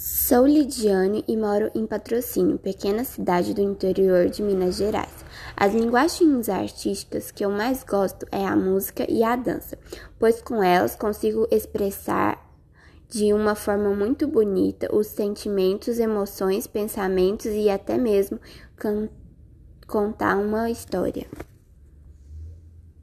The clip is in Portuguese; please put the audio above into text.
Sou Lidiane e moro em Patrocínio, pequena cidade do interior de Minas Gerais. As linguagens artísticas que eu mais gosto é a música e a dança, pois com elas consigo expressar de uma forma muito bonita os sentimentos, emoções, pensamentos e até mesmo contar uma história.